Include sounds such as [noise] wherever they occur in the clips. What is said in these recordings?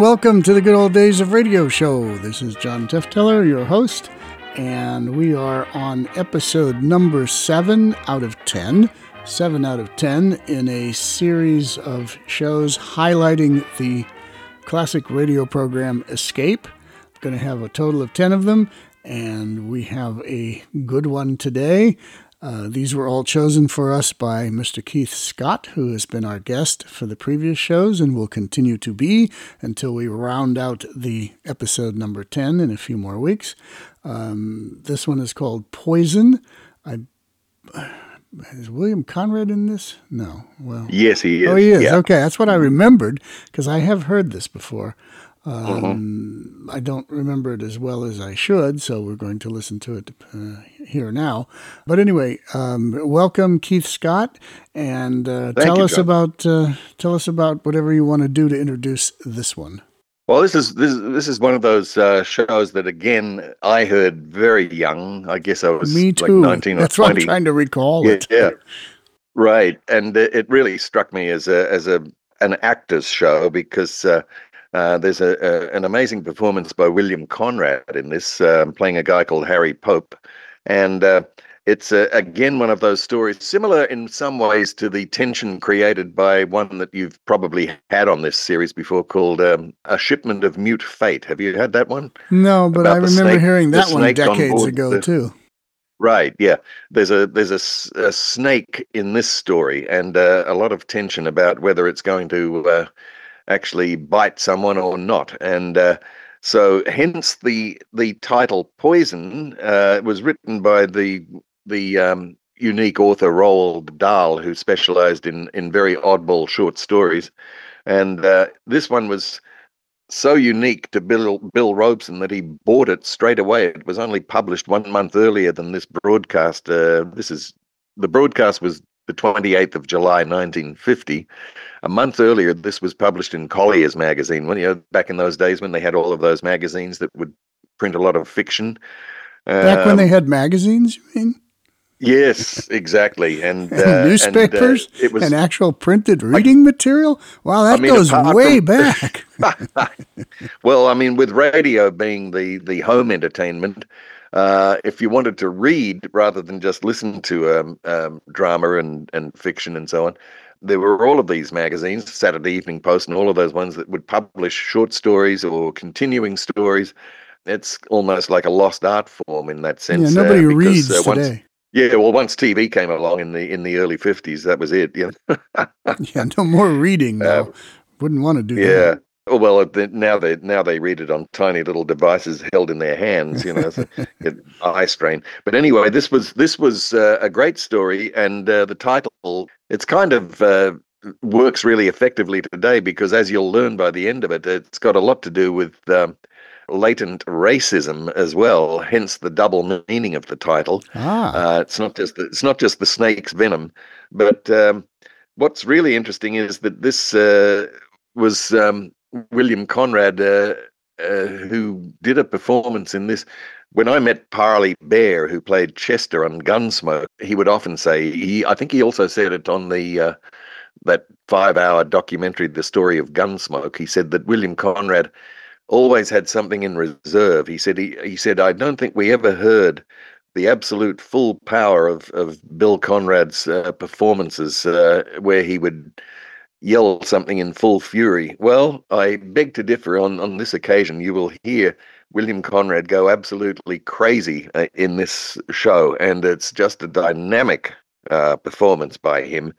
Welcome to the Good Old Days of Radio Show. This is John Tefteller, your host, and we are on episode number seven out of ten. Seven out of ten in a series of shows highlighting the classic radio program Escape. Going to have a total of ten of them, and we have a good one today. Uh, these were all chosen for us by Mr. Keith Scott, who has been our guest for the previous shows and will continue to be until we round out the episode number 10 in a few more weeks. Um, this one is called Poison. I, is William Conrad in this? No. Well, yes, he is. Oh, he is. Yeah. Okay, that's what I remembered because I have heard this before. Mm-hmm. Um, I don't remember it as well as I should, so we're going to listen to it uh, here now. But anyway, um, welcome Keith Scott, and uh, tell you, us John. about uh, tell us about whatever you want to do to introduce this one. Well, this is this is this is one of those uh, shows that again I heard very young. I guess I was Me like too. nineteen or That's why I'm trying to recall yeah, it. yeah, right. And it it really struck me as a as a an actor's show because uh, there's a, a an amazing performance by William Conrad in this, um, playing a guy called Harry Pope, and. Uh, it's uh, again one of those stories, similar in some ways to the tension created by one that you've probably had on this series before, called um, "A Shipment of Mute Fate." Have you had that one? No, but About I remember snake- hearing that one snake on decades ago the- too. Right. Yeah. There's a there's a, a snake in this story, and uh, a lot of tension about whether it's going to uh, actually bite someone or not, and. Uh, so, hence the the title "Poison" uh, was written by the the um, unique author Roald Dahl, who specialized in in very oddball short stories, and uh, this one was so unique to Bill Bill Robson that he bought it straight away. It was only published one month earlier than this broadcast. Uh, this is the broadcast was the 28th of July 1950. A month earlier, this was published in Collier's magazine. When you know, back in those days when they had all of those magazines that would print a lot of fiction. Back when Um, they had magazines, you mean? Yes, exactly, and, [laughs] uh, And and, uh, newspapers it was and actual printed reading material. Wow, that mean, goes way from- [laughs] back. [laughs] well, I mean, with radio being the the home entertainment, uh, if you wanted to read rather than just listen to um, um, drama and and fiction and so on, there were all of these magazines, Saturday Evening Post, and all of those ones that would publish short stories or continuing stories. It's almost like a lost art form in that sense. yeah, uh, nobody because, reads uh, once- today. Yeah, well, once TV came along in the in the early fifties, that was it. You know? [laughs] Yeah, no more reading. [laughs] Uh, Wouldn't want to do Yeah. that. Oh, well, now they now they read it on tiny little devices held in their hands. You know, so [laughs] eye strain. But anyway, this was this was uh, a great story, and uh, the title it's kind of uh, works really effectively today because, as you'll learn by the end of it, it's got a lot to do with. Um, latent racism as well hence the double meaning of the title Ah, uh, it's not just the, it's not just the snake's venom, but um, what's really interesting is that this uh, was um, William Conrad uh, uh, who did a performance in this. When I met Parley Baer, who played Chester on Gunsmoke, he would often say he. I think he also said it on the uh, that five-hour documentary, "The Story of Gunsmoke." He said that William Conrad always had something in reserve. He said he, he said I don't think we ever heard the absolute full power of of Bill Conrad's uh, performances, uh, where he would yell something in full fury. Well, I beg to differ. On on this occasion, you will hear William Conrad go absolutely crazy uh, in this show, and it's just a dynamic uh, performance by him.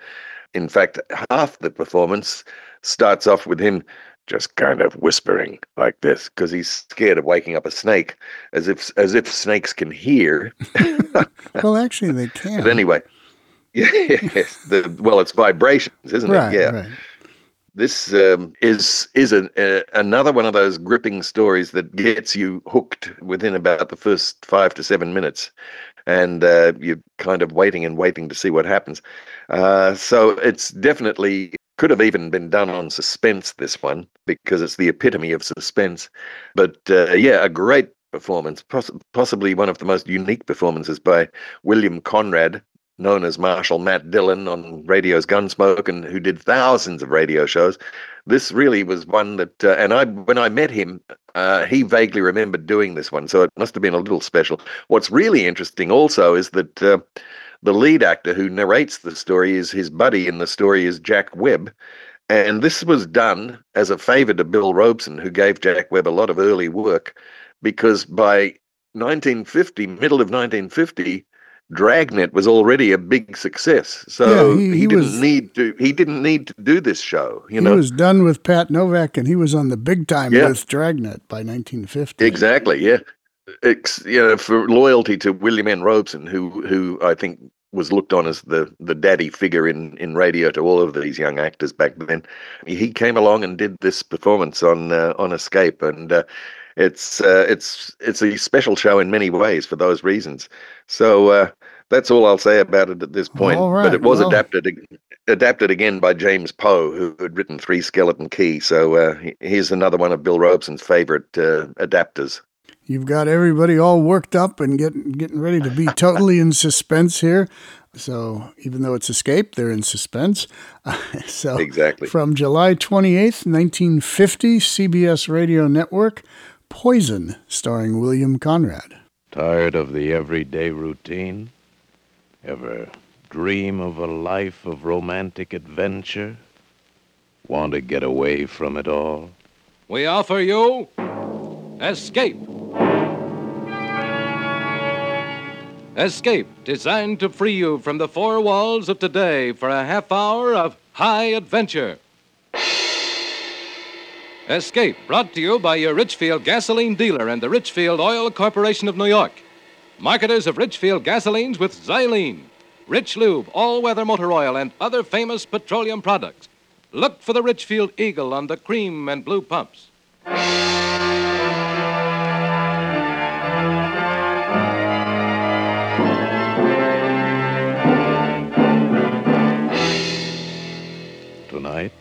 In fact, half the performance starts off with him just kind of whispering like this because he's scared of waking up a snake, as if as if snakes can hear. [laughs] well, actually, they can. [laughs] But anyway, [laughs] yes, the well, it's vibrations, isn't right, it? Yeah. right. This um, is is an, uh, another one of those gripping stories that gets you hooked within about the first five to seven minutes, and uh, you're kind of waiting and waiting to see what happens. Uh, so it's definitely could have even been done on suspense. This one because it's the epitome of suspense. But uh, yeah, a great performance, poss- possibly one of the most unique performances by William Conrad, known as Marshal Matt Dillon on radio's Gunsmoke, and who did thousands of radio shows. This really was one that, uh, and I when I met him, uh, he vaguely remembered doing this one, so it must have been a little special. What's really interesting also is that uh, the lead actor who narrates the story is his buddy in the story is Jack Webb. And this was done as a favor to Bill Robson, who gave Jack Webb a lot of early work, because by 1950, middle of 1950, Dragnet was already a big success, so Yeah, he- he, he didn't was- need to. He didn't need to do this show. You he know was done with Pat Novak, and he was on the big time Yeah. with Dragnet by 1950. exactly. Yeah, Ex, you know, for loyalty to William N. Robson, who who I think was looked on as the the daddy figure in in radio to all of these young actors back then. He came along and did this performance on uh, on Escape, and uh, it's uh, it's it's a special show in many ways for those reasons. So uh, that's all I'll say about it at this point. All But it was well- adapted adapted again by James Poe, who had written Three Skeleton Key. So uh, here's another one of Bill Robson's favorite uh, adapters. You've got everybody all worked up and getting getting ready to be totally in suspense here. So even though it's escape, they're in suspense. [laughs] so Exactly. from July 28th, 1950, CBS Radio Network, Poison, starring William Conrad. Tired of the everyday routine? Ever dream of a life of romantic adventure? Want to get away from it all? We offer you Escape. Escape, designed to free you from the four walls of today for a half hour of high adventure. Escape, brought to you by your Richfield gasoline dealer and the Richfield Oil Corporation of New York. Marketers of Richfield gasolines with Xylene, Richlube, all weather motor oil, and other famous petroleum products. Look for the Richfield Eagle on the cream and blue pumps. Tonight,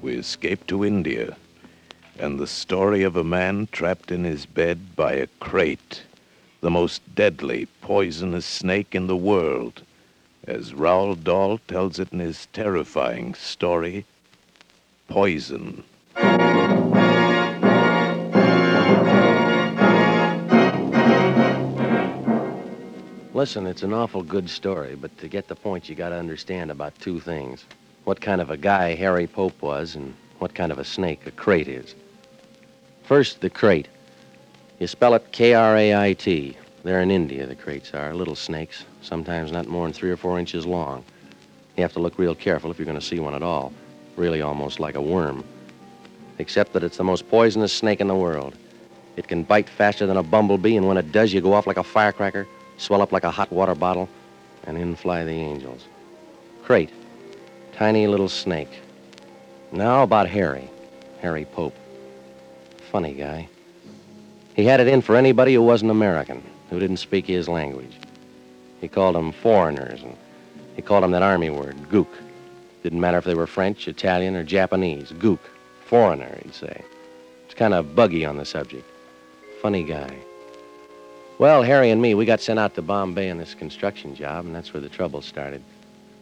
we escape to India and the story of a man trapped in his bed by a krait, the most deadly, poisonous snake in the world, as Roald Dahl tells it in his terrifying story, Poison. Listen, it's an awful good story, but to get the point, you got to understand about two things what kind of a guy Harry Pope was, and what kind of a snake a krait is. First, the krait. You spell it K R A I T. They're in India, the kraits are. Little snakes, sometimes not more than three or four inches long. You have to look real careful if you're going to see one at all. Really almost like a worm. Except that it's the most poisonous snake in the world. It can bite faster than a bumblebee, and when it does, you go off like a firecracker, swell up like a hot water bottle, and in fly the angels. Krait. Tiny little snake. Now about Harry. Harry Pope. Funny guy. He had it in for anybody who wasn't American, who didn't speak his language. He called them foreigners, and he called them that army word, gook. Didn't matter if they were French, Italian, or Japanese. Gook. Foreigner, he'd say. It's kind of buggy on the subject. Funny guy. Well, Harry and me, we got sent out to Bombay on this construction job, and that's where the trouble started.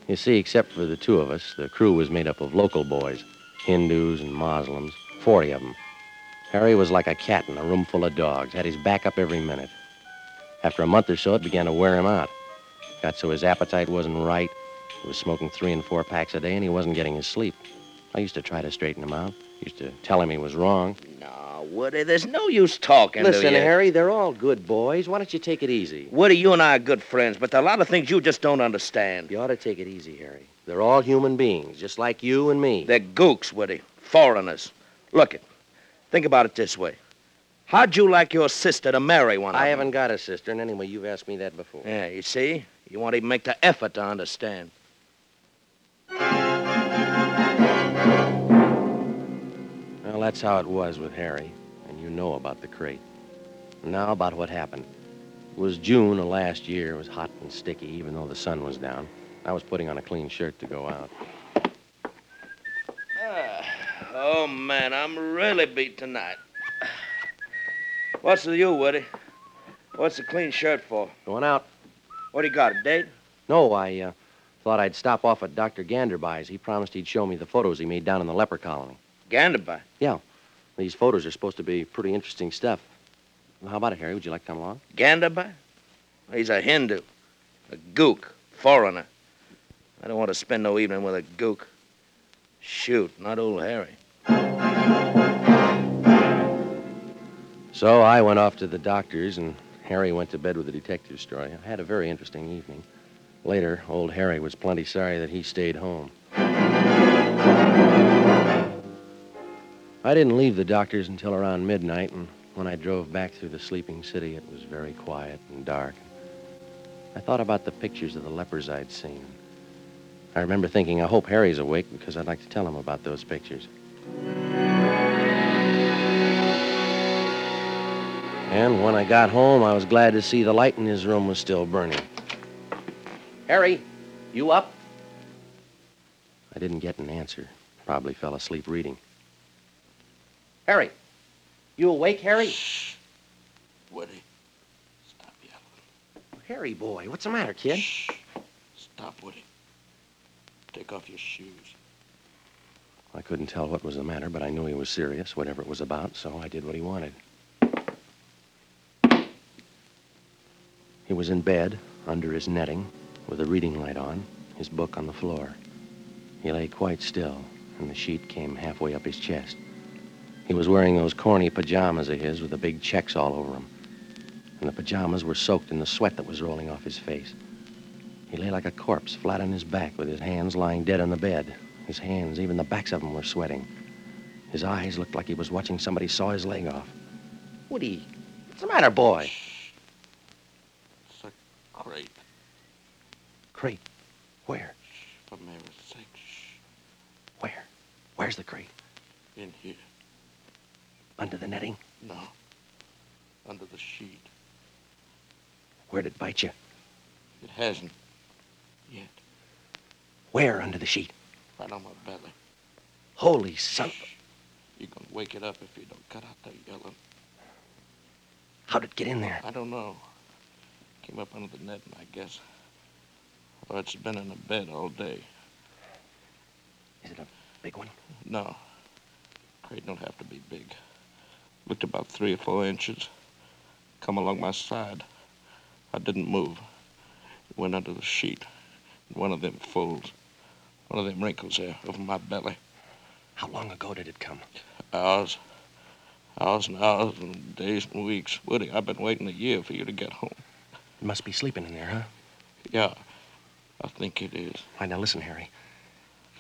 You see, except for the two of us, the crew was made up of local boys Hindus and Muslims, 40 of them. Harry was like a cat in a room full of dogs, had his back up every minute. After a month or so, it began to wear him out. Got so his appetite wasn't right. He was smoking three and four packs a day, and he wasn't getting his sleep. I used to try to straighten him out. Used to tell him he was wrong. No, Woody, there's no use talking Listen, to you. Harry, they're all good boys. Why don't you take it easy? Woody, you and I are good friends, but there are a lot of things you just don't understand. You ought to take it easy, Harry. They're all human beings, just like you and me. They're gooks, Woody. Foreigners. Look it. Think about it this way. How'd you like your sister to marry one of I them? haven't got a sister, and anyway, you've asked me that before. Yeah, you see? You won't even make the effort to understand. Well, that's how it was with Harry, and you know about the krait. Now about what happened. It was June of last year. It was hot and sticky, even though the sun was down. I was putting on a clean shirt to go out. Oh, man, I'm really beat tonight. What's with you, Woody? What's the clean shirt for? Going out? What do you got, a date? No, I uh, thought I'd stop off at Dr. Ganderbai's. He promised he'd show me the photos he made down in the leper colony. Ganderbai. Yeah. These photos are supposed to be pretty interesting stuff. How about it, Harry? Would you like to come along? Ganderbai? He's a Hindu. A gook. Foreigner. I don't want to spend no evening with a gook. Shoot, not old Harry. So I went off to the doctor's, and Harry went to bed with the detective story. I had a very interesting evening. Later, old Harry was plenty sorry that he stayed home. I didn't leave the doctor's until around midnight, and when I drove back through the sleeping city, it was very quiet and dark. I thought about the pictures of the lepers I'd seen. I remember thinking, I hope Harry's awake because I'd like to tell him about those pictures. And when I got home, I was glad to see the light in his room was still burning. Harry, you up? I didn't get an answer. Probably fell asleep reading. Harry, you awake, Harry? Woody, stop yelling. Harry, boy, what's the matter, kid? Shh. Stop, Woody. Take off your shoes. I couldn't tell what was the matter, but I knew he was serious, whatever it was about, so I did what he wanted. He was in bed, under his netting, with a reading light on, his book on the floor. He lay quite still, and the sheet came halfway up his chest. He was wearing those corny pajamas of his with the big checks all over them, and the pajamas were soaked in the sweat that was rolling off his face. He lay like a corpse, flat on his back, with his hands lying dead on the bed. His hands, even the backs of them, were sweating. His eyes looked like he was watching somebody saw his leg off. Woody, what's the matter, boy? It's a krait. Krait. Where? For Mary's sake, shh. Where? Where's the krait? In here. Under the netting? No. Under the sheet. Where'd it bite you? It hasn't. Yet. Where under the sheet? Right on my belly. Holy son. You're gonna wake it up if you don't cut out that yelling. How'd it get in there? I don't know. Came up under the net, I guess. Or it's been in the bed all day. Is it a big one? No. Krait don't have to be big. Looked about three or four inches. Come along my side. I didn't move. It went under the sheet. One of them folds. One of them wrinkles there over my belly. How long ago did it come? Hours. Hours and hours and days and weeks. Woody, I've been waiting a year for you to get home. It must be sleeping in there, huh? Yeah, I think it is. All right, now listen, Harry.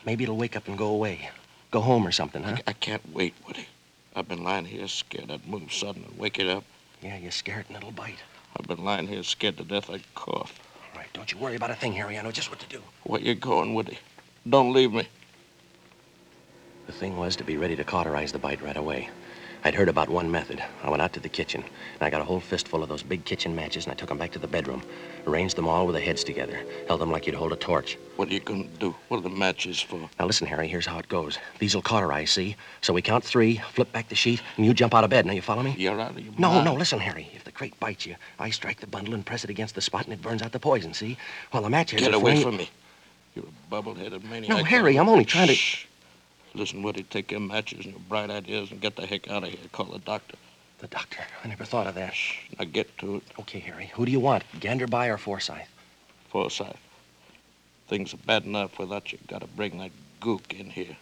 Maybe it'll wake up and go away. Go home or something, huh? I can't wait, Woody. I've been lying here scared I'd move sudden and wake it up. Yeah, you're scared and it'll bite. I've been lying here scared to death I'd cough. All right, don't you worry about a thing, Harry. I know just what to do. Where you going, Woody? Don't leave me. The thing was to be ready to cauterize the bite right away. I'd heard about one method. I went out to the kitchen, and I got a whole fistful of those big kitchen matches, and I took them back to the bedroom, arranged them all with the heads together, held them like you'd hold a torch. What are you gonna do? What are the matches for? Now listen, Harry, here's how it goes. These'll cauterize, see? So we count three, flip back the sheet, and you jump out of bed. Now you follow me? You're out of your No, mind. no, listen, Harry. If the krait bites you, I strike the bundle and press it against the spot, and it burns out the poison, see? While the matches Get away from me. You're a bubble-headed maniac. No, Harry, I'm only trying to- Shh. Listen, Woody, take your matches and your bright ideas and get the heck out of here. Call the doctor. The doctor. I never thought of that. Shh. Now get to it. Okay, Harry. Who do you want? Ganderbai or Forsyth? Forsyth. Things are bad enough without you. Gotta bring that gook in here.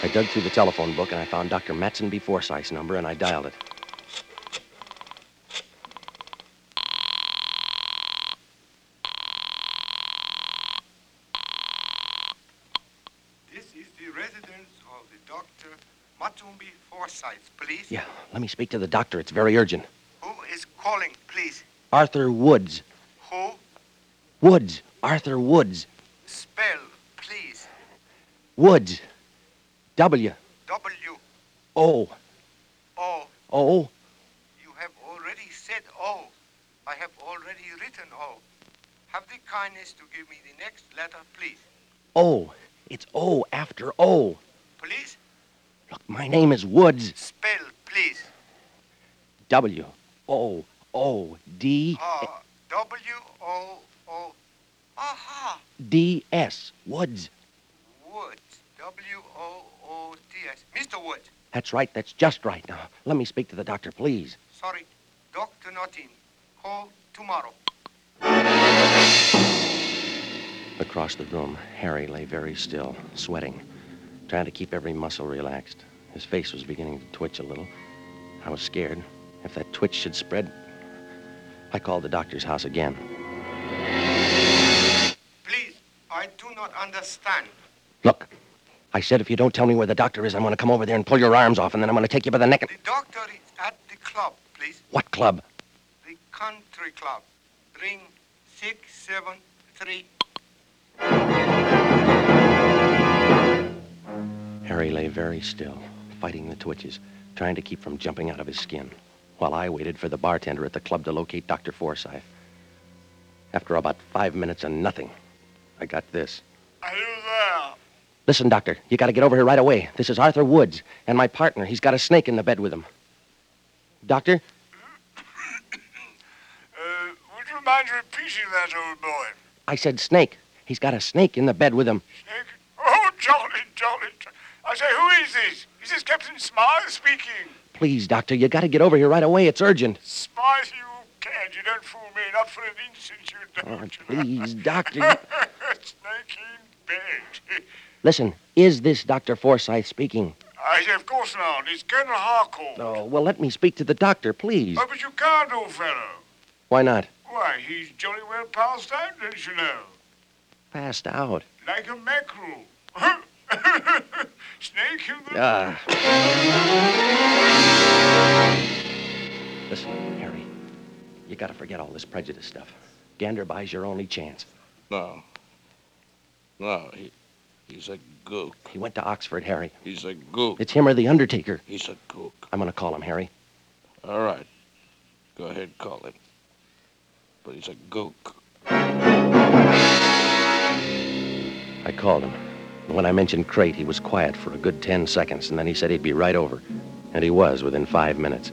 I dug through the telephone book and I found Dr. Matson B. Forsyth's number and I dialed it. This is the residence of the Dr. Matumbi please. Yeah, let me speak to the doctor. It's very urgent. Who is calling, please? Arthur Woods. Who? Woods. Arthur Woods. Spell, please. Woods. W. W O. O. O. You have already said O. I have already written O. Have the kindness to give me the next letter, please. O. It's O after O. Please? Look, my name is Woods. Spell, please. W. O. O D W O O. Aha! D S. Woods. Woods. W O O D S. Mr. Woods. That's right. That's just right. Now, let me speak to the doctor, please. Sorry, doctor not in. Call tomorrow. Across the room, Harry lay very still, sweating, trying to keep every muscle relaxed. His face was beginning to twitch a little. I was scared. If that twitch should spread, I called the doctor's house again. Please, I do not understand. Look, I said if you don't tell me where the doctor is, I'm going to come over there and pull your arms off, and then I'm going to take you by the neck and. The doctor is at the club, please. What club? The country club. Ring six seven three. Harry lay very still, fighting the twitches, trying to keep from jumping out of his skin, while I waited for the bartender at the club to locate Dr. Forsyth. After about five minutes and nothing, I got this. Are you there? Listen, Doctor, you got to get over here right away. This is Arthur Woods, and my partner. He's got a snake in the bed with him. Doctor? [coughs] Uh, would you mind repeating that, old boy? I said snake. He's got a snake in the bed with him. Snake? Oh, jolly, jolly. I say, who is this? Is this Captain Smythe speaking? Please, Doctor, you got to get over here right away. It's urgent. Smythe, you can't. You don't fool me. Not for an instant, you Oh, don't. please, Doctor. [laughs] Snake in bed. [laughs] Listen, is this Dr. Forsyth speaking? I say, of course not. It's Colonel Harcourt. Oh, well, let me speak to the doctor, please. Oh, but you can't, old fellow. Why not? Why, he's jolly well passed out, don't you know? Passed out. Like a mackerel. Snake in the... Ah. Listen, Harry, you got to forget all this prejudice stuff. Ganderbai's your only chance. No. No, he, he's a gook. He went to Oxford, Harry. He's a gook. It's him or the Undertaker. He's a gook. I'm going to call him, Harry. All right. Go ahead, call him. But he's a gook. I called him. When I mentioned krait, he was quiet for a good 10 seconds, and then he said he'd be right over. And he was within five minutes.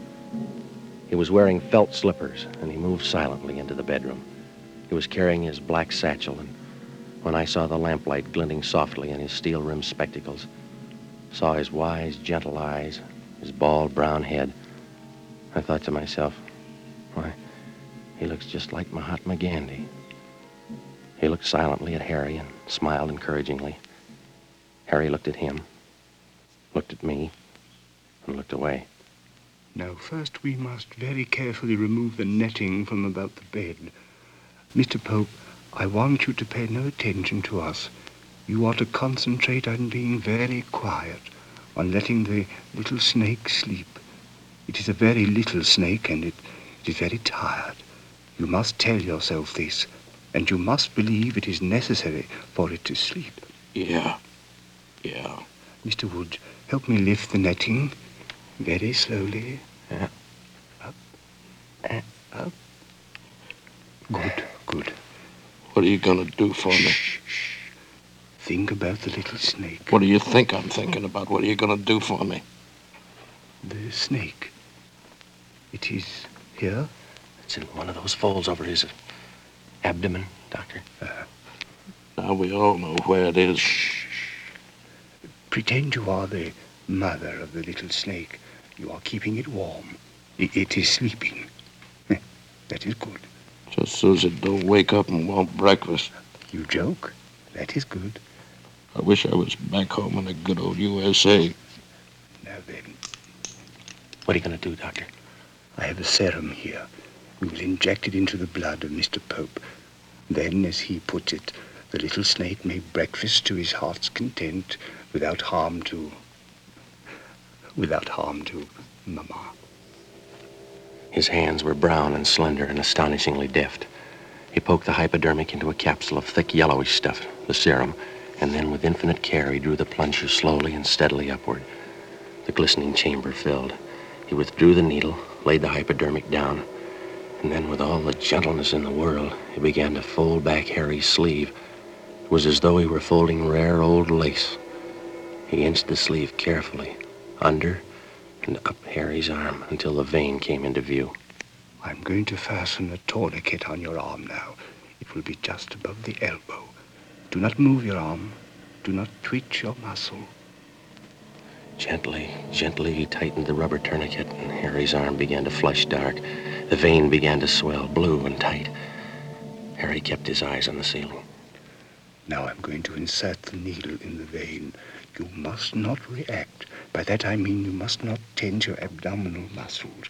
He was wearing felt slippers, and he moved silently into the bedroom. He was carrying his black satchel, and when I saw the lamplight glinting softly in his steel-rimmed spectacles, saw his wise, gentle eyes, his bald brown head, I thought to myself, why, he looks just like Mahatma Gandhi. He looked silently at Harry and smiled encouragingly. Harry looked at him, looked at me, and looked away. Now, first we must very carefully remove the netting from about the bed. Mr. Pope, I want you to pay no attention to us. You are to concentrate on being very quiet, on letting the little snake sleep. It is a very little snake, and it, it is very tired. You must tell yourself this, and you must believe it is necessary for it to sleep. Yeah. Yeah. Mr. Wood, help me lift the netting very slowly. Yeah. Up. And up. Good, good. What are you going to do for me? Shh, shh. Think about the little snake. What do you think I'm thinking about? What are you going to do for me? The snake. It is here. It's in one of those folds over his abdomen, Doctor. Uh-huh. Now we all know where it is. Pretend you are the mother of the little snake. You are keeping it warm. I- it is sleeping. [laughs] That is good. Just so it don't wake up and want breakfast. You joke. That is good. I wish I was back home in the good old USA. Now then, What are you going to do, Doctor? I have a serum here. We will inject it into the blood of Mr. Pope. Then, as he puts it, the little snake may breakfast to his heart's content without harm to. without harm to Mama. His hands were brown and slender and astonishingly deft. He poked the hypodermic into a capsule of thick yellowish stuff, the serum, and then with infinite care he drew the plunger slowly and steadily upward. The glistening chamber filled. He withdrew the needle, laid the hypodermic down, and then with all the gentleness in the world, he began to fold back Harry's sleeve. It was as though he were folding rare old lace. He inched the sleeve carefully, under and up Harry's arm until the vein came into view. I'm going to fasten a tourniquet on your arm now. It will be just above the elbow. Do not move your arm. Do not twitch your muscle. Gently, gently, he tightened the rubber tourniquet, and Harry's arm began to flush dark. The vein began to swell, blue and tight. Harry kept his eyes on the ceiling. Now I'm going to insert the needle in the vein. You must not react. By that I mean you must not tense your abdominal muscles.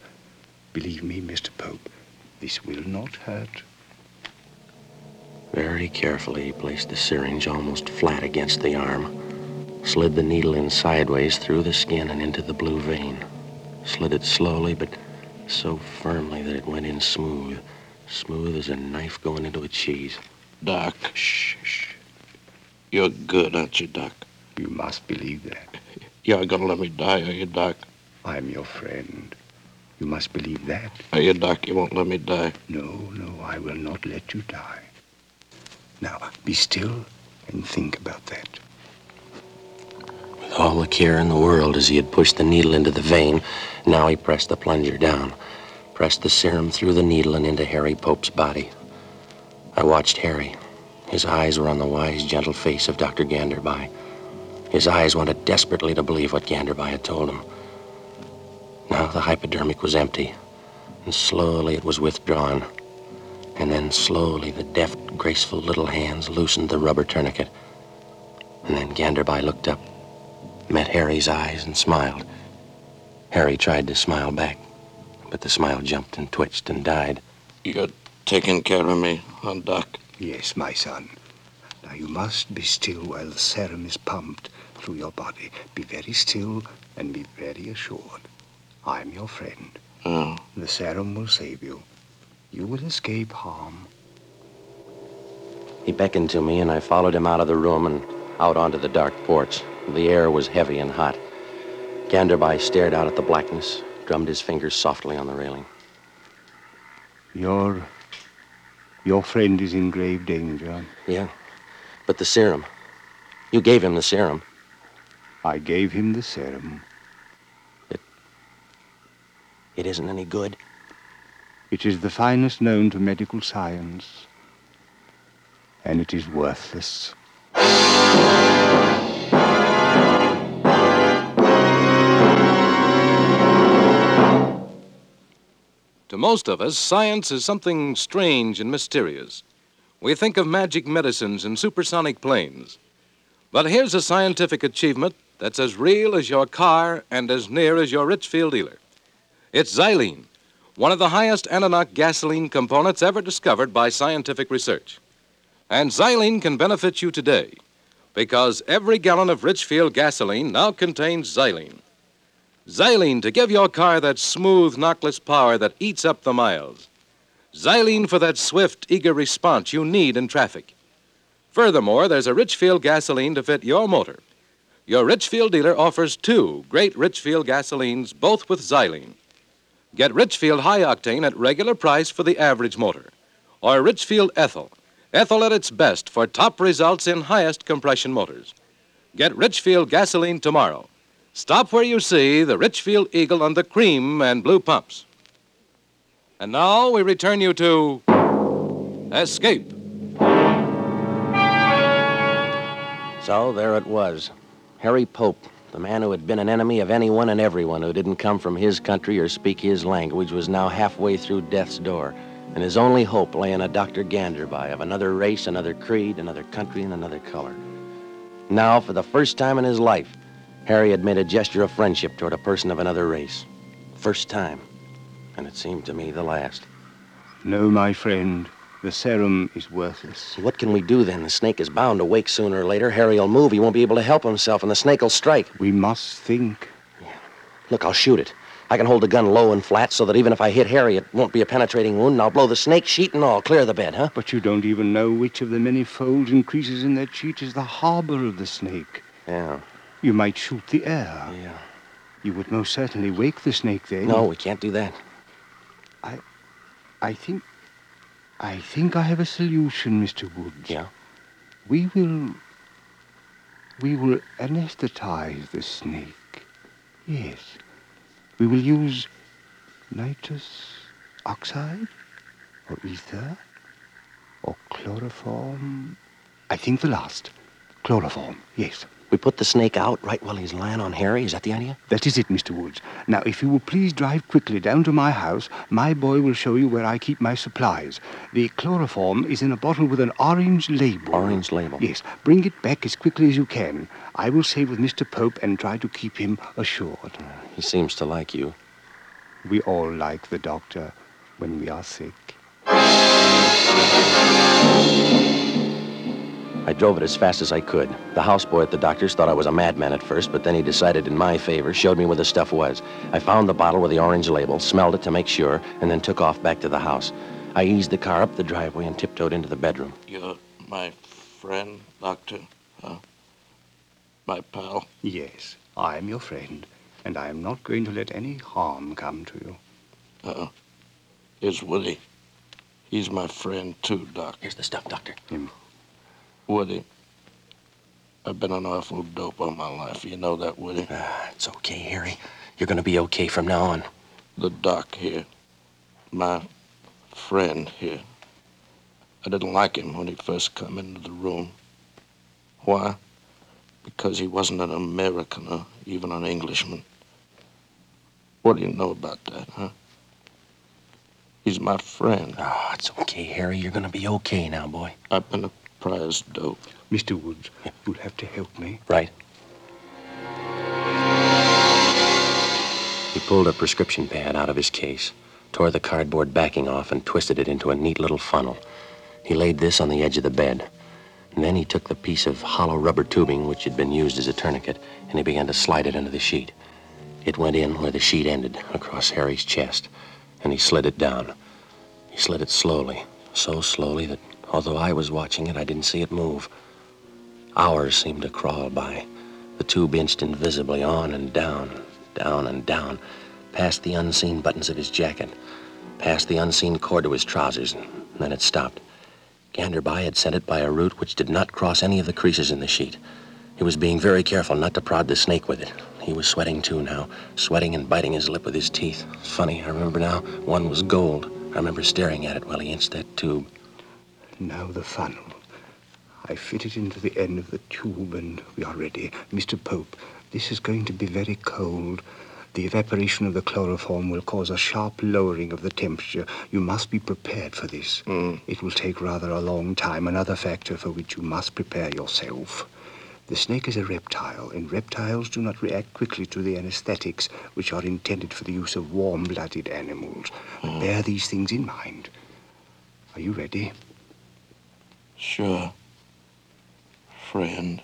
Believe me, Mr. Pope, this will not hurt. Very carefully, he placed the syringe almost flat against the arm, slid the needle in sideways through the skin and into the blue vein. Slid it slowly, but so firmly that it went in smooth, smooth as a knife going into a cheese. Doc, shh, shh. You're good, aren't you, Doc? You must believe that. [laughs] You're gonna let me die, are you, Doc? I'm your friend. You must believe that. Are you, Doc? You won't let me die. No, no, I will not let you die. Now, be still and think about that. With all the care in the world as he had pushed the needle into the vein, now he pressed the plunger down, pressed the serum through the needle and into Harry Pope's body. I watched Harry. His eyes were on the wise, gentle face of Dr. Ganderbai. His eyes wanted desperately to believe what Ganderbai had told him. Now the hypodermic was empty, and slowly it was withdrawn. And then slowly the deft, graceful little hands loosened the rubber tourniquet. And then Ganderbai looked up, met Harry's eyes, and smiled. Harry tried to smile back, but the smile jumped and twitched and died. You're taking care of me, huh, Doc? Yes, my son. Now you must be still while the serum is pumped through your body. Be very still and be very assured. I'm your friend. Oh. The serum will save you. You will escape harm. He beckoned to me, and I followed him out of the room and out onto the dark porch. The air was heavy and hot. Ganderbai stared out at the blackness, drummed his fingers softly on the railing. Your. Your friend is in grave danger. Yeah, but the serum. You gave him the serum. I gave him the serum. It. It isn't any good. It is the finest known to medical science. And it is worthless. To most of us, science is something strange and mysterious. We think of magic medicines and supersonic planes. But here's a scientific achievement that's as real as your car and as near as your Richfield dealer. It's xylene, one of the highest antiknock gasoline components ever discovered by scientific research. And xylene can benefit you today because every gallon of Richfield gasoline now contains xylene. Xylene to give your car that smooth, knockless power that eats up the miles. Xylene for that swift, eager response you need in traffic. Furthermore, there's a Richfield gasoline to fit your motor. Your Richfield dealer offers two great Richfield gasolines, both with xylene. Get Richfield High Octane at regular price for the average motor, or Richfield Ethyl, ethyl at its best for top results in highest compression motors. Get Richfield gasoline tomorrow. Stop where you see the Richfield Eagle on the cream and blue pumps. And now we return you to Escape. So there it was. Harry Pope, the man who had been an enemy of anyone and everyone who didn't come from his country or speak his language, was now halfway through death's door. And his only hope lay in a Dr. Ganderbai of another race, another creed, another country, and another color. Now, for the first time in his life, Harry had made a gesture of friendship toward a person of another race. First time. And it seemed to me the last. No, my friend. The serum is worthless. What can we do then? The snake is bound to wake sooner or later. Harry'll move. He won't be able to help himself, and the snake will strike. We must think. Look, I'll shoot it. I can hold the gun low and flat so that even if I hit Harry, it won't be a penetrating wound, and I'll blow the snake sheet and all, clear the bed, huh? But you don't even know which of the many folds and creases in that sheet is the harbor of the snake. Yeah. You might shoot the air. Yeah. You would most certainly wake the snake then. No, we can't do that. I I think. I think I have a solution, Mr. Woods. Yeah? We will. We will anesthetize the snake. Yes. We will use nitrous oxide? Or ether? Or chloroform? I think the last. Chloroform, yes. We put the snake out right while he's lying on Harry. Is that the idea? That is it, Mr. Woods. Now, if you will please drive quickly down to my house, my boy will show you where I keep my supplies. The chloroform is in a bottle with an orange label. Orange label? Yes. Bring it back as quickly as you can. I will say with Mr. Pope and try to keep him assured. Uh, he seems to like you. We all like the doctor when we are sick. I drove it as fast as I could. The houseboy at the doctor's thought I was a madman at first, but then he decided in my favor, showed me where the stuff was. I found the bottle with the orange label, smelled it to make sure, and then took off back to the house. I eased the car up the driveway and tiptoed into the bedroom. You're my friend, Doctor? Huh? My pal? Yes, I am your friend, and I am not going to let any harm come to you. Uh-uh. Here's Woody. He's my friend, too, Doc. Here's the stuff, Doctor. Him. Woody, I've been an awful dope all my life. You know that, Woody? Ah, it's okay, Harry. You're gonna be okay from now on. The doc here, my friend here, I didn't like him when he first come into the room. Why? Because he wasn't an American or even an Englishman. What do you know about that, huh? He's my friend. Ah, it's okay, Harry. You're gonna be okay now, boy. I've been a prize dope. Mr. Woods, you'll have to help me. Right. He pulled a prescription pad out of his case, tore the cardboard backing off, and twisted it into a neat little funnel. He laid this on the edge of the bed. And then he took the piece of hollow rubber tubing which had been used as a tourniquet, and he began to slide it under the sheet. It went in where the sheet ended, across Harry's chest, and he slid it down. He slid it slowly, so slowly that although I was watching it, I didn't see it move. Hours seemed to crawl by. The tube inched invisibly on and down, down and down, past the unseen buttons of his jacket, past the unseen cord to his trousers, and then it stopped. Ganderbai had sent it by a route which did not cross any of the creases in the sheet. He was being very careful not to prod the snake with it. He was sweating too now, sweating and biting his lip with his teeth. Funny, I remember now, one was gold. I remember staring at it while he inched that tube. Now the funnel. I fit it into the end of the tube and we are ready. Mr. Pope, this is going to be very cold. The evaporation of the chloroform will cause a sharp lowering of the temperature. You must be prepared for this. Mm. It will take rather a long time, another factor for which you must prepare yourself. The snake is a reptile, and reptiles do not react quickly to the anesthetics which are intended for the use of warm-blooded animals. But bear these things in mind. Are you ready? Sure. Friend.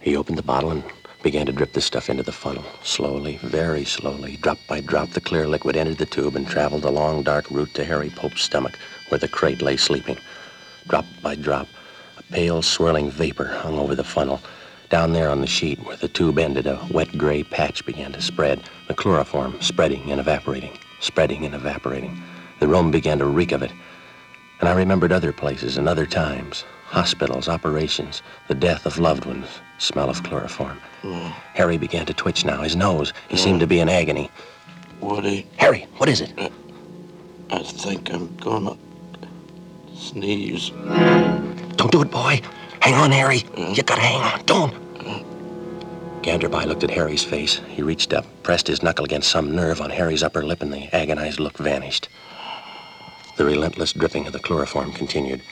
He opened the bottle and began to drip the stuff into the funnel. Slowly, very slowly, drop by drop, the clear liquid entered the tube and traveled a long, dark route to Harry Pope's stomach, where the krait lay sleeping. Drop by drop, a pale, swirling vapor hung over the funnel. Down there on the sheet, where the tube ended, a wet gray patch began to spread, the chloroform spreading and evaporating, spreading and evaporating. The room began to reek of it. And I remembered other places and other times hospitals, operations, the death of loved ones, smell of chloroform. Hmm. Harry began to twitch now, his nose. He seemed to be in agony. Woody, Harry, what is it? Uh, I think I'm gonna sneeze. Don't do it, boy. Hang on, Harry. Uh-huh. You gotta hang on. Don't. Uh-huh. Ganderbai looked at Harry's face. He reached up, pressed his knuckle against some nerve on Harry's upper lip, and the agonized look vanished. The relentless dripping of the chloroform continued.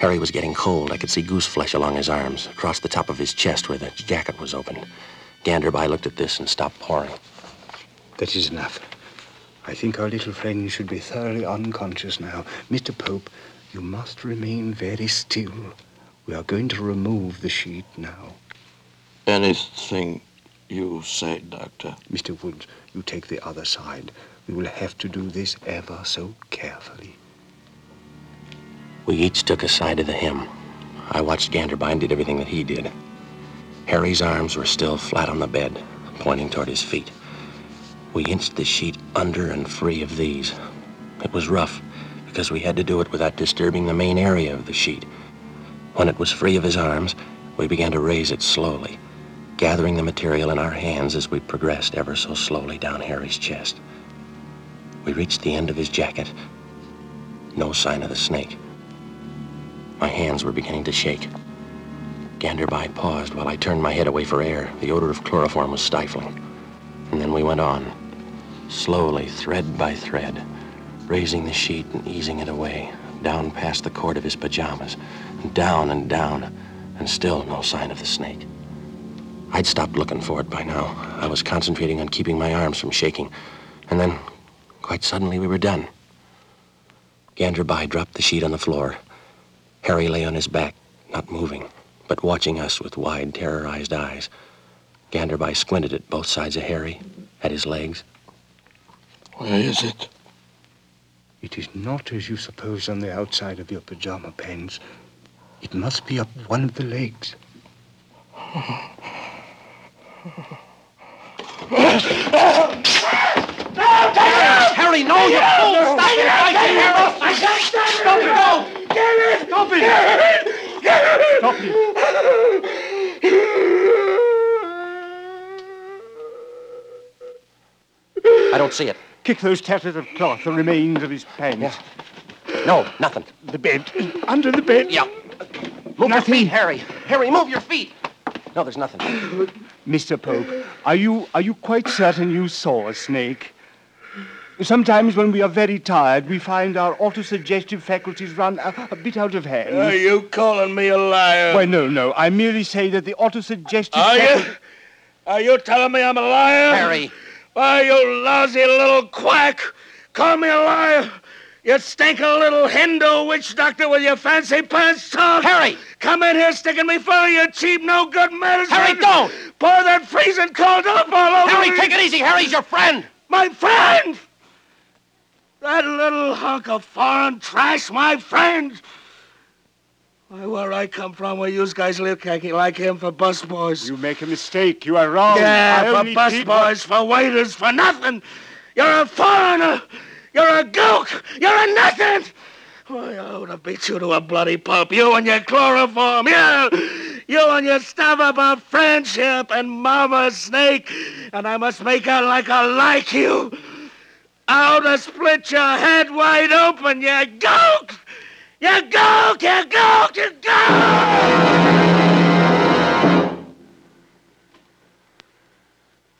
Harry was getting cold. I could see goose flesh along his arms, across the top of his chest where the jacket was open. Ganderbai looked at this and stopped pouring. That is enough. I think our little friend should be thoroughly unconscious now. Mr. Pope, you must remain very still. We are going to remove the sheet now. Anything you say, Doctor. Mr. Woods, you take the other side. We will have to do this ever so carefully. We each took a side of the hymn. I watched Ganderbai and did everything that he did. Harry's arms were still flat on the bed, pointing toward his feet. We inched the sheet under and free of these. It was rough, because we had to do it without disturbing the main area of the sheet. When it was free of his arms, we began to raise it slowly, gathering the material in our hands as we progressed ever so slowly down Harry's chest. We reached the end of his jacket. No sign of the snake. My hands were beginning to shake. Ganderbai paused while I turned my head away for air. The odor of chloroform was stifling. And then we went on, slowly, thread by thread, raising the sheet and easing it away, down past the cord of his pajamas, and down and down, and still no sign of the snake. I'd stopped looking for it by now. I was concentrating on keeping my arms from shaking. And then, quite suddenly, we were done. Ganderbai dropped the sheet on the floor. Harry lay on his back, not moving, but watching us with wide, terrorized eyes. Ganderbai squinted at both sides of Harry, at his legs. Where is it? It is not as you suppose on the outside of your pajama pants. It must be up one of the legs. [laughs] Harry, no, you fool! Stop it! I can't, Stop it! Go! Stop it! Stop it! I don't see it. Kick those tatters of cloth, the remains of his pants. No, nothing. The bed. Under the bed. Yeah. Move your feet, Harry. Harry, move your feet. No, there's nothing. Mr. Pope, are you are you quite certain you saw a snake? Sometimes when we are very tired, we find our autosuggestive faculties run a, a bit out of hand. Are you calling me a liar? Why, no, no. I merely say that the autosuggestive Are faculty... you? Are you telling me I'm a liar? Harry. Why, you lousy little quack! Call me a liar! You stinking little Hindu witch doctor with your fancy pants talk! Harry! Come in here sticking me full of your cheap, no good medicine! Harry, don't! Pour that freezing cold up all over Harry, me! take it easy. Harry's your friend. My friend! That little hunk of foreign trash, my friend! Why, where I come from, where you guys live, khaki like him for busboys. You make a mistake. You are wrong. I Yeah, for only treat- busboys, for waiters, for nothing. You're a foreigner. You're a gook. You're a nothing. Why, I ought to beat you to a bloody pulp. You and your chloroform. Yeah. You and your stuff about friendship and Mama Snake. And I must make out like I like you. I ought to split your head wide open, you gook. You gook, you gook, you gook.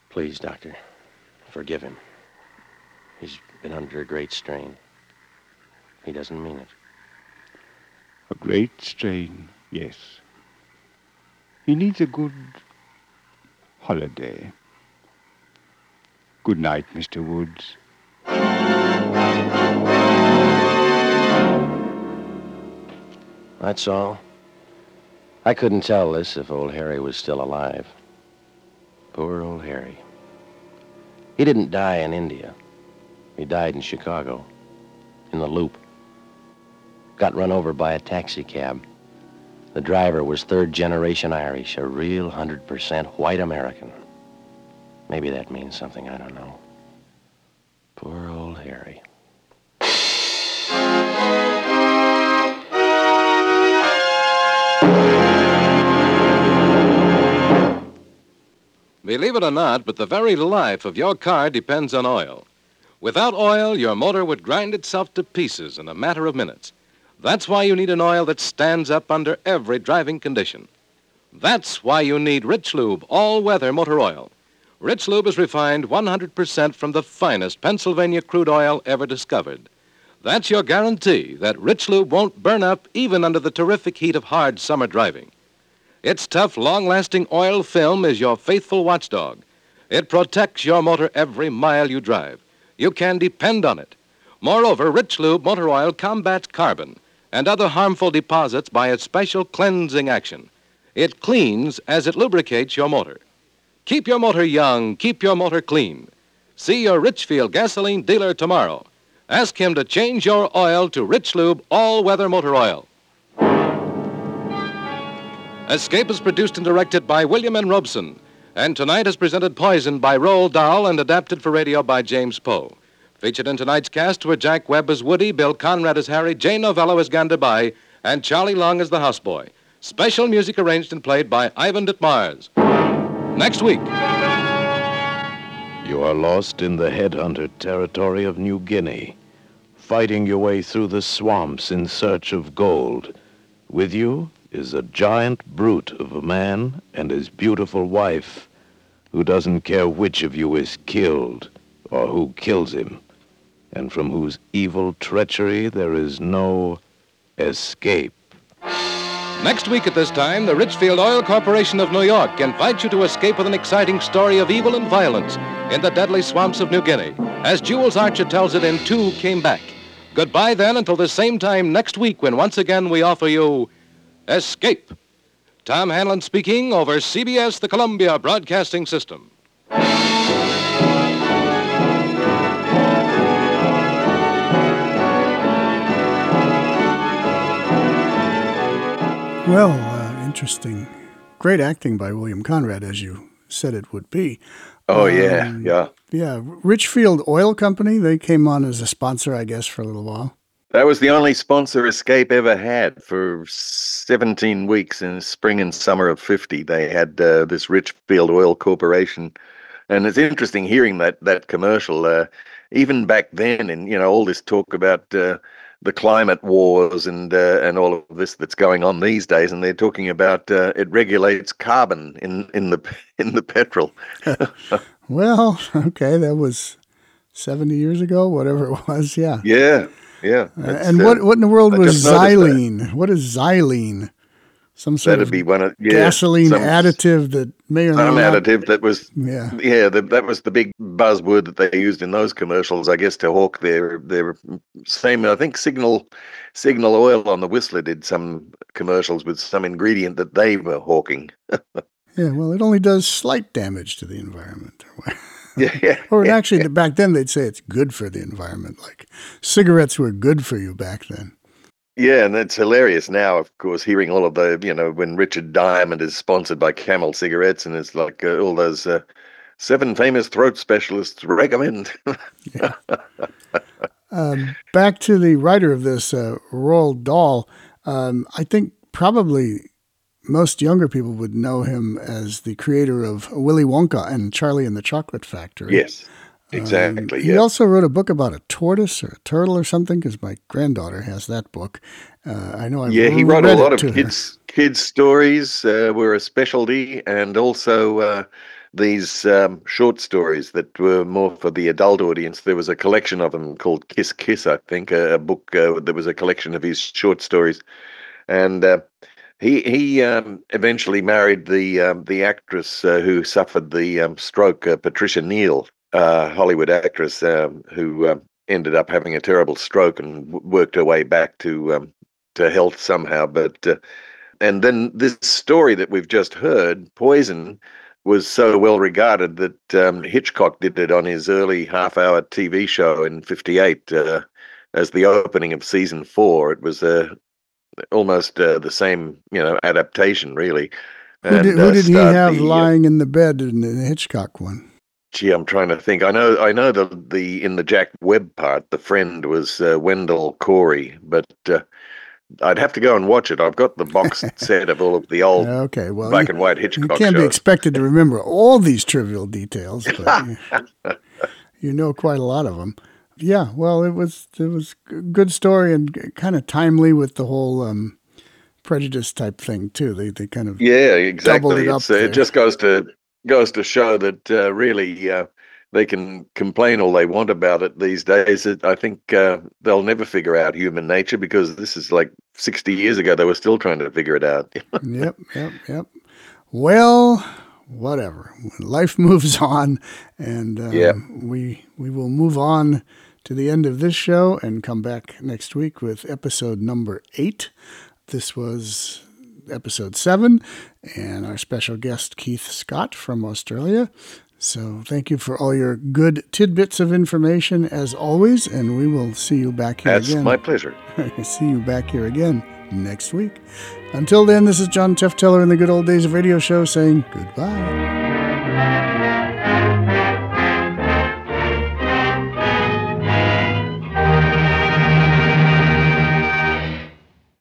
Please, Doctor, forgive him. He's been under a great strain. He doesn't mean it. A great strain, yes. He needs a good holiday. Good night, Mr. Woods. That's all. I couldn't tell this if old Harry was still alive. Poor old Harry. He didn't die in India. He died in Chicago, in the loop. Got run over by a taxi cab. The driver was third generation Irish, a real 100% white American. Maybe that means something, I don't know. Poor old Harry. Believe it or not, but the very life of your car depends on oil. Without oil, your motor would grind itself to pieces in a matter of minutes. That's why you need an oil that stands up under every driving condition. That's why you need Richlube all weather motor oil. Richlube is refined 100% from the finest Pennsylvania crude oil ever discovered. That's your guarantee that Richlube won't burn up even under the terrific heat of hard summer driving. Its tough, long lasting oil film is your faithful watchdog. It protects your motor every mile you drive. You can depend on it. Moreover, Richlube motor oil combats carbon and other harmful deposits by its special cleansing action. It cleans as it lubricates your motor. Keep your motor young, keep your motor clean. See your Richfield gasoline dealer tomorrow. Ask him to change your oil to Richlube all weather motor oil. Escape is produced and directed by William N. Robson, and tonight is presented Poison by Roald Dahl and adapted for radio by James Poe. Featured in tonight's cast were Jack Webb as Woody, Bill Conrad as Harry, Jay Novello as Ganderbai, and Charlie Long as the houseboy. Special music arranged and played by Ivan Ditmars. Next week. You are lost in the headhunter territory of New Guinea, fighting your way through the swamps in search of gold. With you is a giant brute of a man and his beautiful wife, who doesn't care which of you is killed or who kills him, and from whose evil treachery there is no escape. Next week at this time, the Richfield Oil Corporation of New York invites you to escape with an exciting story of evil and violence in the deadly swamps of New Guinea, as Jules Archer tells it in Two Came Back. Goodbye then until the same time next week when once again we offer you Escape. Tom Hanlon speaking over CBS, the Columbia Broadcasting System. Well, uh, interesting. Great acting by William Conrad, as you said it would be. Oh yeah, Um, yeah. Yeah, Richfield Oil Company, they came on as a sponsor, I guess, for a little while. That was the only sponsor Escape ever had for 17 weeks in spring and summer of 50. They had uh, this Richfield Oil Corporation. And it's interesting hearing that that commercial. Uh, even back then, and you know, all this talk about uh, the climate wars and uh, and all of this that's going on these days, and they're talking about uh, it regulates carbon in in the [laughs] in the petrol. [laughs] Well, okay, that was 70 years ago, whatever it was, yeah. yeah, yeah. Uh, and uh, what what in the world I was xylene? What is xylene? Some sort That'd of be one of yeah, gasoline some- additive that may or some not. additive that was Yeah. yeah the, that was the big buzzword that they used in those commercials i guess to hawk their their same i think signal signal oil on the whistler did some commercials with some ingredient that they were hawking [laughs] Yeah, well, it only does slight damage to the environment. [laughs] yeah yeah Or actually, back then they'd say it's good for the environment. Like cigarettes were good for you back then. Yeah and it's hilarious now of course hearing all of the you know when richard diamond is sponsored by camel cigarettes and it's like uh, all those uh, seven famous throat specialists recommend [laughs] Um, back to the writer of this, uh, Roald Dahl. Um, I think probably most younger people would know him as the creator of Willy Wonka and Charlie and the Chocolate Factory. yes exactly Um, He yeah also wrote a book about a tortoise or a turtle or something because my granddaughter has that book. Uh, I know I've yeah, he wrote a lot of to her. kids kids stories uh, were a specialty, and also uh, these um, short stories that were more for the adult audience. There was a collection of them called Kiss Kiss, I think, a, a book uh, that was a collection of his short stories, and. Uh, he he um, eventually married the um, the actress uh, who suffered the um, stroke, uh, Patricia Neal, uh, Hollywood actress um, who um ended up having a terrible stroke and w- worked her way back to um, to health somehow. But uh, and then this story that we've just heard, Poison, was so well regarded that um, Hitchcock did it on his early half-hour TV show in '58 uh, as the opening of season four. It was uh, almost uh, the same, you know, adaptation, really. Who did, And, who uh, did he have the, uh, lying in the bed in the Hitchcock one? Gee, I'm trying to think. I know, I know the the in the Jack Webb part, the friend was uh, Wendell Corey, but uh, I'd have to go and watch it. I've got the box [laughs] set of all of the old Okay, well, black you, and white Hitchcock. you can't be expected to remember all these trivial details, but [laughs] you, you know quite a lot of them. Yeah, well, it was it was a good story and kind of timely with the whole um, prejudice type thing too. They they kind of yeah, exactly. it uh, it just goes to goes to show that uh, really uh, they can complain all they want about it these days. It, I think uh, they'll never figure out human nature because this is like 60 years ago. They were still trying to figure it out. [laughs] yep, yep, yep. Well, whatever. Life [laughs] moves on, and um, Yeah. we we will move on to the end of this show and come back next week with episode number eight. This was episode seven, and our special guest Keith Scott from Australia. So thank you for all your good tidbits of information as always, and we will see you back here That's again. my pleasure. [laughs] See you back here again next week. Until then, this is John Tefteller in the good old days of radio show saying goodbye.